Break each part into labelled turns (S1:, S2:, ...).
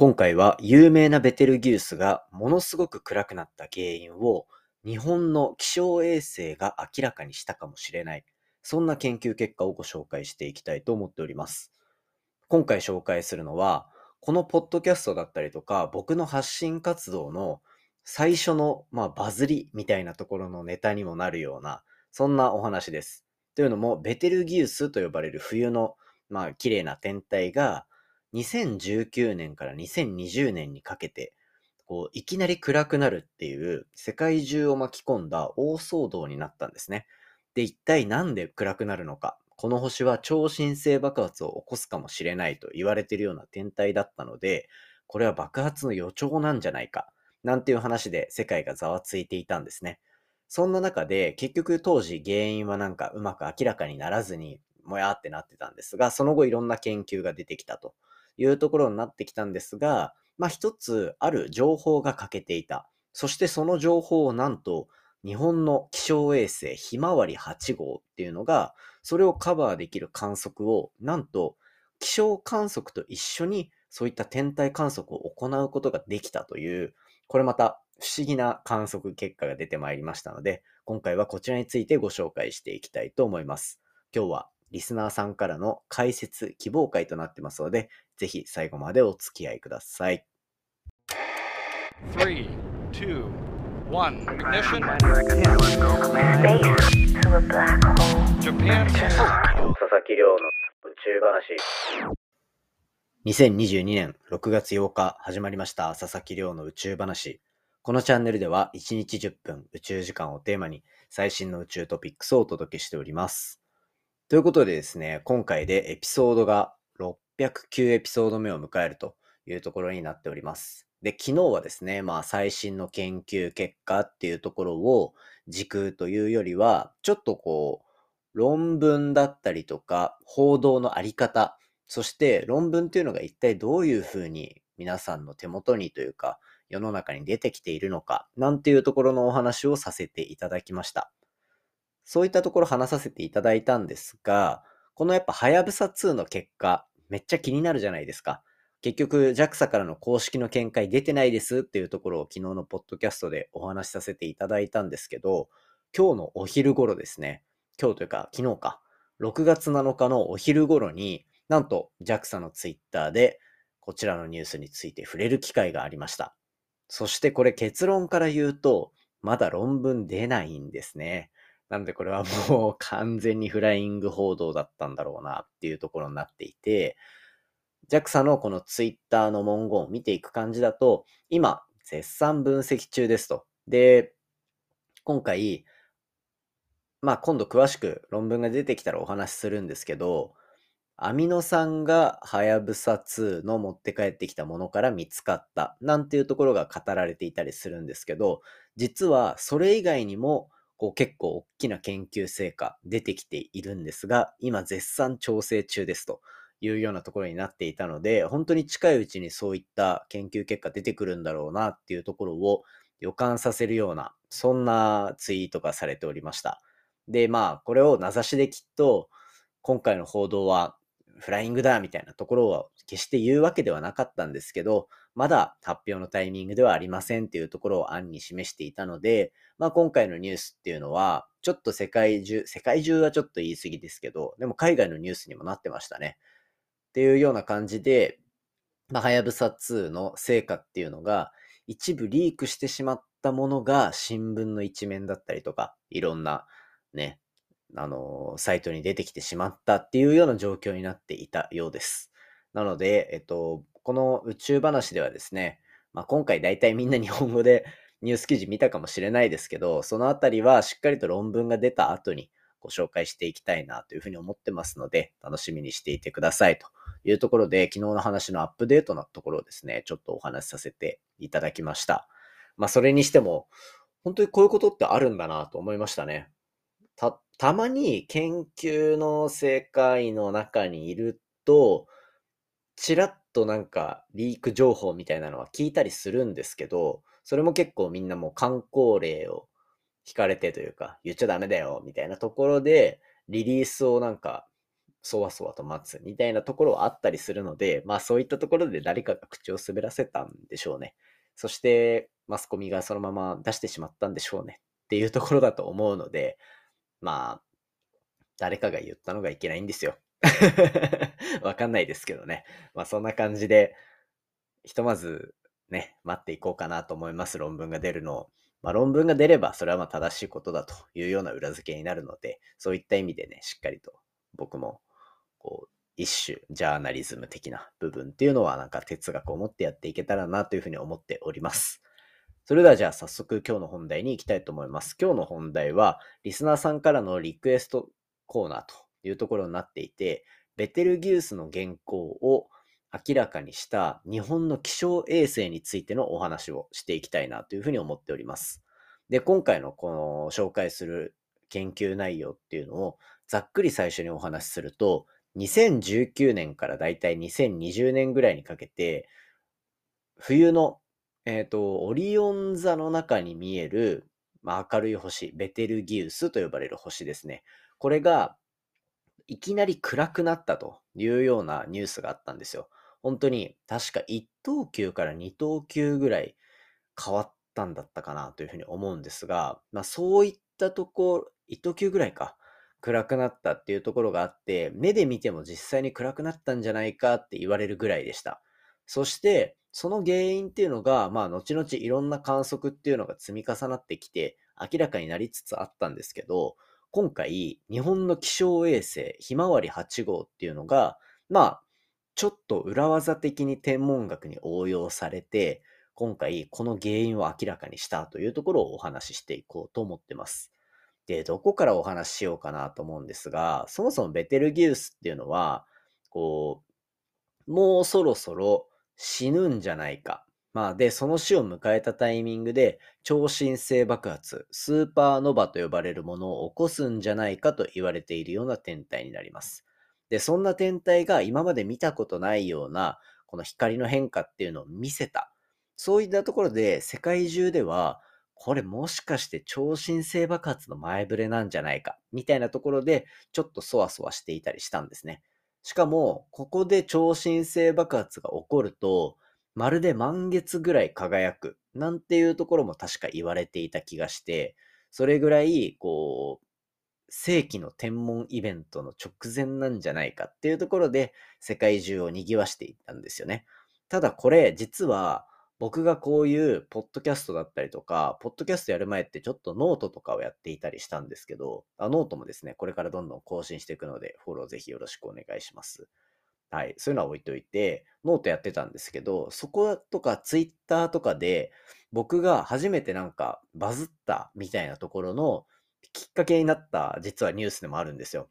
S1: 今回は有名なベテルギウスがものすごく暗くなった原因を日本の気象衛星が明らかにしたかもしれない。そんな研究結果をご紹介していきたいと思っております。今回紹介するのは、このポッドキャストだったりとか、僕の発信活動の最初の、まあ、バズりみたいなところのネタにもなるような、そんなお話です。というのも、ベテルギウスと呼ばれる冬の、まあ、綺麗な天体が、2019年から2020年にかけて、こう、いきなり暗くなるっていう世界中を巻き込んだ大騒動になったんですね。で、一体なんで暗くなるのか？この星は超新星爆発を起こすかもしれないと言われているような天体だったので、これは爆発の予兆なんじゃないか？なんていう話で世界がざわついていたんですね。そんな中で結局当時原因はなんかうまく明らかにならずにもやーってなってたんですが、その後いろんな研究が出てきたと。いうところになってきたんですが、まあ一つある情報が欠けていた。そしてその情報をなんと日本の気象衛星ひまわり8号っていうのが、それをカバーできる観測を、なんと気象観測と一緒にそういった天体観測を行うことができたという、これまた不思議な観測結果が出てまいりましたので、今回はこちらについてご紹介していきたいと思います。今日はリスナーさんからの解説、希望会となってますので、ぜひ最後までお付き合いください。3, 2, 1, ignition. Japan. 佐々木亮の宇宙話。2022年6月8日始まりました佐々木亮の宇宙話。このチャンネルでは1日10分宇宙時間をテーマに最新の宇宙トピックスをお届けしております。ということでですね、今回でエピソードが609エピソード目を迎えるというところになっております。で、昨日はですね、まあ最新の研究結果っていうところを軸というよりは、ちょっとこう、論文だったりとか、報道のあり方、そして論文っていうのが一体どういうふうに皆さんの手元にというか、世の中に出てきているのか、なんていうところのお話をさせていただきました。そういったところ話させていただいたんですが、このやっぱはやぶさ2の結果、めっちゃ気になるじゃないですか。結局 JAXA からの公式の見解出てないですっていうところを昨日のポッドキャストでお話しさせていただいたんですけど、今日のお昼頃ですね、今日というか昨日か、6月7日のお昼頃に、なんと JAXA のツイッターでこちらのニュースについて触れる機会がありました。そしてこれ結論から言うと、まだ論文出ないんですね。なのでこれはもう 完全にフライング報道だったんだろうなっていうところになっていて、JAXA のこのツイッターの文言を見ていく感じだと、今、絶賛分析中ですと。で、今回、まあ今度詳しく論文が出てきたらお話しするんですけど、アミノ酸がはやぶさ2の持って帰ってきたものから見つかったなんていうところが語られていたりするんですけど、実はそれ以外にもこう結構大きな研究成果出てきているんですが、今絶賛調整中ですというようなところになっていたので、本当に近いうちにそういった研究結果出てくるんだろうなっていうところを予感させるような、そんなツイートがされておりました。で、まあ、これを名指しできっと、今回の報道はフライングだみたいなところは決して言うわけではなかったんですけど、まだ発表のタイミングではありませんっていうところを案に示していたので、まあ今回のニュースっていうのは、ちょっと世界中、世界中はちょっと言い過ぎですけど、でも海外のニュースにもなってましたね。っていうような感じで、まあ、はやぶさ2の成果っていうのが、一部リークしてしまったものが新聞の一面だったりとか、いろんなね、あの、サイトに出てきてしまったっていうような状況になっていたようです。なので、えっと、この宇宙話ではですね、まあ、今回大体みんな日本語で ニュース記事見たかもしれないですけど、そのあたりはしっかりと論文が出た後にご紹介していきたいなというふうに思ってますので、楽しみにしていてくださいというところで、昨日の話のアップデートのところをですね、ちょっとお話しさせていただきました。まあ、それにしても、本当にこういうことってあるんだなと思いましたね。た、たまに研究の正解の中にいると、ちらっとなんかリーク情報みたいなのは聞いたりするんですけど、それも結構みんなもう観光例を聞かれてというか、言っちゃダメだよみたいなところで、リリースをなんかそわそわと待つみたいなところはあったりするので、まあそういったところで誰かが口を滑らせたんでしょうね。そしてマスコミがそのまま出してしまったんでしょうねっていうところだと思うので、まあ、誰かが言ったのがいけないんですよ。わかんないですけどね。まあそんな感じで、ひとまずね、待っていこうかなと思います。論文が出るのを。まあ、論文が出れば、それはまあ正しいことだというような裏付けになるので、そういった意味でね、しっかりと僕も、こう、一種、ジャーナリズム的な部分っていうのは、なんか哲学を持ってやっていけたらなというふうに思っております。それではじゃあ早速今日の本題に行きたいと思います。今日の本題は、リスナーさんからのリクエストコーナーというところになっていて、ベテルギウスの原稿を明らかにした日本の気象衛星についてのお話をしていきたいなというふうに思っております。で、今回のこの紹介する研究内容っていうのをざっくり最初にお話しすると、2019年からだいたい2020年ぐらいにかけて、冬の、えっ、ー、と、オリオン座の中に見える、まあ、明るい星、ベテルギウスと呼ばれる星ですね。これが、いきなり暗くなったというようなニュースがあったんですよ。本当に、確か1等級から2等級ぐらい変わったんだったかなというふうに思うんですが、まあそういったところ、1等級ぐらいか、暗くなったっていうところがあって、目で見ても実際に暗くなったんじゃないかって言われるぐらいでした。そして、その原因っていうのが、まあ、後々いろんな観測っていうのが積み重なってきて、明らかになりつつあったんですけど、今回、日本の気象衛星、ひまわり8号っていうのが、まあ、ちょっと裏技的に天文学に応用されて、今回この原因を明らかにしたというところをお話ししていこうと思ってます。で、どこからお話ししようかなと思うんですが、そもそもベテルギウスっていうのは、こう、もうそろそろ死ぬんじゃないか。まあ、で、その死を迎えたタイミングで、超新星爆発、スーパーノバと呼ばれるものを起こすんじゃないかと言われているような天体になります。で、そんな天体が今まで見たことないような、この光の変化っていうのを見せた。そういったところで、世界中では、これもしかして超新星爆発の前触れなんじゃないか、みたいなところで、ちょっとそわそわしていたりしたんですね。しかも、ここで超新星爆発が起こると、まるで満月ぐらい輝く、なんていうところも確か言われていた気がして、それぐらい、こう、世紀の天文イベントの直前なんじゃないかっていうところで、世界中を賑わしていったんですよね。ただこれ、実は、僕がこういうポッドキャストだったりとか、ポッドキャストやる前ってちょっとノートとかをやっていたりしたんですけど、あノートもですね、これからどんどん更新していくので、フォローぜひよろしくお願いします。はい。そういうのは置いといて、ノートやってたんですけど、そことかツイッターとかで、僕が初めてなんかバズったみたいなところのきっかけになった実はニュースでもあるんですよ。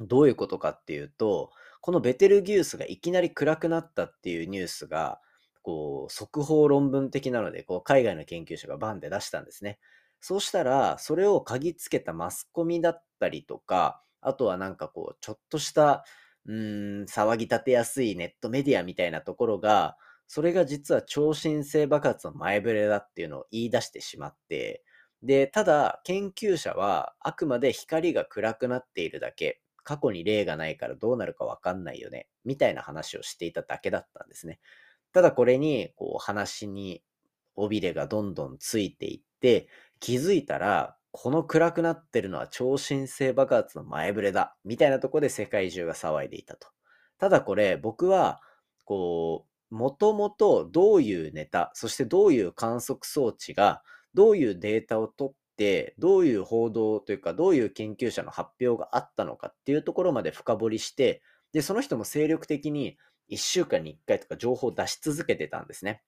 S1: どういうことかっていうと、このベテルギウスがいきなり暗くなったっていうニュースが、こう、速報論文的なので、こう、海外の研究者がバンで出したんですね。そうしたら、それを嗅ぎつけたマスコミだったりとか、あとはなんかこう、ちょっとした、うん、騒ぎ立てやすいネットメディアみたいなところが、それが実は超新星爆発の前触れだっていうのを言い出してしまって、で、ただ、研究者はあくまで光が暗くなっているだけ、過去に例がないからどうなるかわかんないよね、みたいな話をしていただけだったんですね。ただこれに、こう、話に尾びれがどんどんついていって、気づいたら、この暗くなってるのは超新星爆発の前触れだ、みたいなとこで世界中が騒いでいたと。ただこれ、僕は、こう、もともとどういうネタ、そしてどういう観測装置が、どういうデータを取って、どういう報道というか、どういう研究者の発表があったのかっていうところまで深掘りして、で、その人も精力的に1週間に1回とか情報を出し続けてたんですね。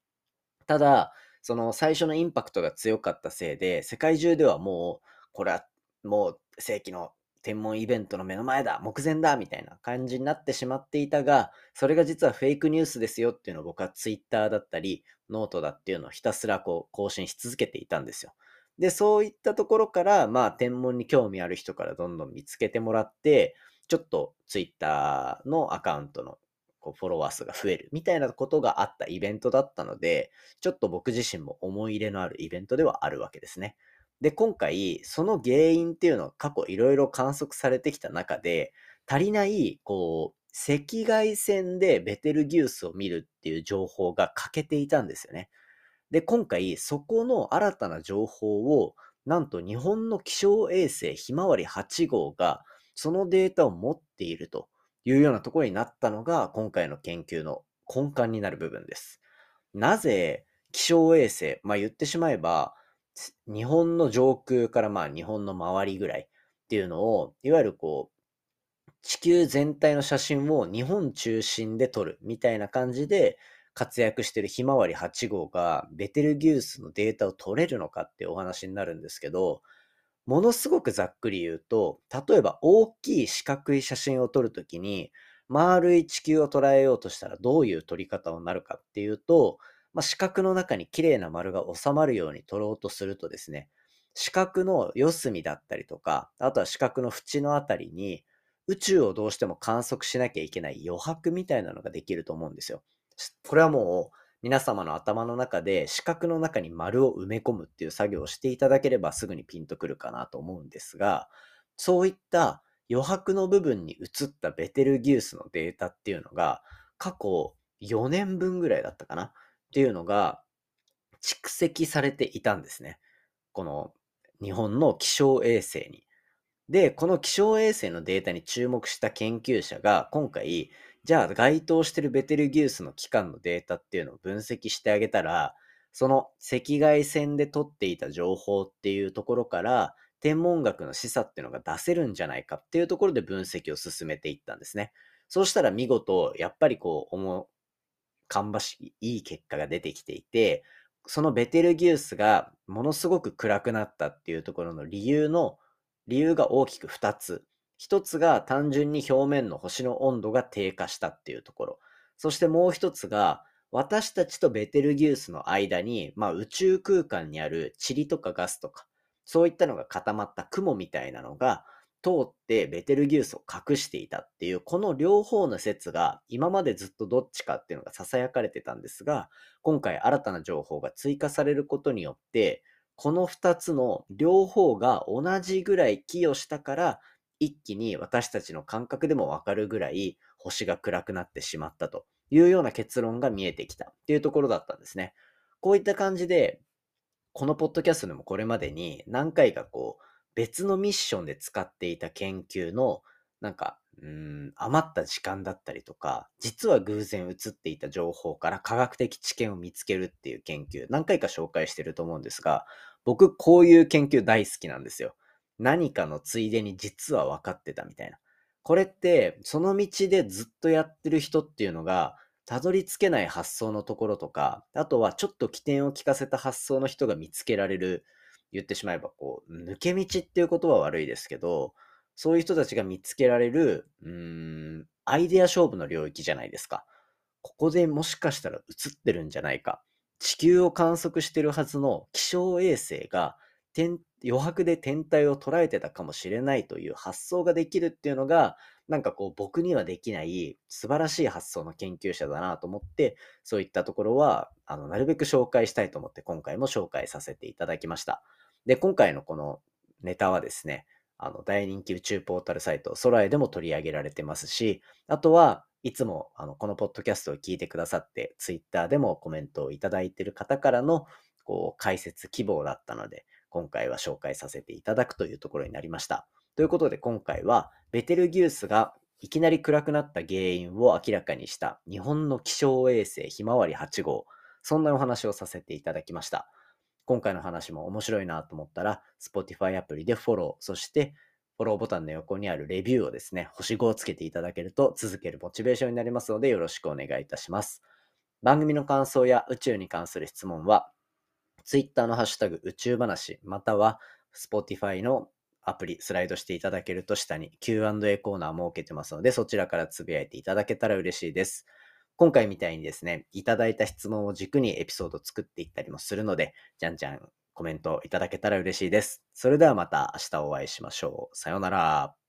S1: ただ、その最初のインパクトが強かったせいで、世界中ではもう、これはもう世紀の天文イベントの目の前だ、目前だ、みたいな感じになってしまっていたが、それが実はフェイクニュースですよっていうのを僕はツイッターだったり、ノートだっていうのをひたすらこう更新し続けていたんですよ。で、そういったところから、まあ、天文に興味ある人からどんどん見つけてもらって、ちょっとツイッターのアカウントのこうフォロワー数が増えるみたいなことがあったイベントだったので、ちょっと僕自身も思い入れのあるイベントではあるわけですね。で、今回、その原因っていうのは過去いろいろ観測されてきた中で、足りない、こう、赤外線でベテルギウスを見るっていう情報が欠けていたんですよね。で、今回、そこの新たな情報を、なんと日本の気象衛星ひまわり8号が、そのデータを持っているというようなところになったのが、今回の研究の根幹になる部分です。なぜ気象衛星、まあ言ってしまえば、日本の上空からまあ日本の周りぐらいっていうのを、いわゆるこう、地球全体の写真を日本中心で撮るみたいな感じで、活躍してるひまわり8号がベテルギウスのデータを取れるのかってお話になるんですけど、ものすごくざっくり言うと、例えば大きい四角い写真を撮るときに、丸い地球を捉えようとしたらどういう撮り方になるかっていうと、まあ、四角の中に綺麗な丸が収まるように撮ろうとするとですね、四角の四隅だったりとか、あとは四角の縁のあたりに、宇宙をどうしても観測しなきゃいけない余白みたいなのができると思うんですよ。これはもう皆様の頭の中で四角の中に丸を埋め込むっていう作業をしていただければすぐにピンとくるかなと思うんですが、そういった余白の部分に移ったベテルギウスのデータっていうのが過去4年分ぐらいだったかな？っていうのが蓄積されていたんですね。この日本の気象衛星に。で、この気象衛星のデータに注目した研究者が今回じゃあ該当してるベテルギウスの期間のデータっていうのを分析してあげたら、その赤外線で取っていた情報っていうところから、天文学の示唆っていうのが出せるんじゃないかっていうところで分析を進めていったんですね。そうしたら見事、やっぱりこう、思芳しいいい結果が出てきていて、そのベテルギウスがものすごく暗くなったっていうところの理由の、理由が大きく2つ一つが単純に表面の星の温度が低下したっていうところ。そしてもう一つが、私たちとベテルギウスの間に、まあ、宇宙空間にある塵とかガスとか、そういったのが固まった雲みたいなのが通ってベテルギウスを隠していたっていう、この両方の説が今までずっとどっちかっていうのが囁かれてたんですが、今回新たな情報が追加されることによって、この2つの両方が同じぐらい寄与したから一気に私たちの感覚でもわかるぐらい星が暗くなってしまったというような結論が見えてきたっていうところだったんですね。こういった感じで、このポッドキャストでもこれまでに何回かこう別のミッションで使っていた研究のなんか、うん、余った時間だったりとか、実は偶然映っていた情報から科学的知見を見つけるっていう研究、何回か紹介してると思うんですが、僕こういう研究大好きなんですよ。何かのついでに実は分かってたみたいな。これって、その道でずっとやってる人っていうのが、たどり着けない発想のところとか、あとはちょっと起点を聞かせた発想の人が見つけられる、言ってしまえばこう、抜け道っていうことは悪いですけど、そういう人たちが見つけられる、うーん、アイデア勝負の領域じゃないですか。ここでもしかしたら映ってるんじゃないか。地球を観測してるはずの気象衛星が余白で天体を捉えてたかもしれないという発想ができるっていうのが、なんかこう僕にはできない素晴らしい発想の研究者だなと思って、そういったところは、あの、なるべく紹介したいと思って今回も紹介させていただきました。で、今回のこのネタはですね、あの、大人気宇宙ポータルサイト、空へでも取り上げられてますし、あとは、いつもあのこのポッドキャストを聞いてくださって、ツイッターでもコメントをいただいている方からのこう解説希望だったので、今回は紹介させていただくというところになりました。ということで今回はベテルギウスがいきなり暗くなった原因を明らかにした日本の気象衛星ひまわり8号、そんなお話をさせていただきました。今回の話も面白いなと思ったら、Spotify アプリでフォロー、そしてフォローボタンの横にあるレビューをですね、星5をつけていただけると続けるモチベーションになりますのでよろしくお願いいたします。番組の感想や宇宙に関する質問は、Twitter のハッシュタグ宇宙話、または Spotify のアプリスライドしていただけると下に Q&A コーナー設けてますので、そちらからつぶやいていただけたら嬉しいです。今回みたいにですね、いただいた質問を軸にエピソード作っていったりもするので、じゃんじゃんコメントいただけたら嬉しいです。それではまた明日お会いしましょう。さようなら。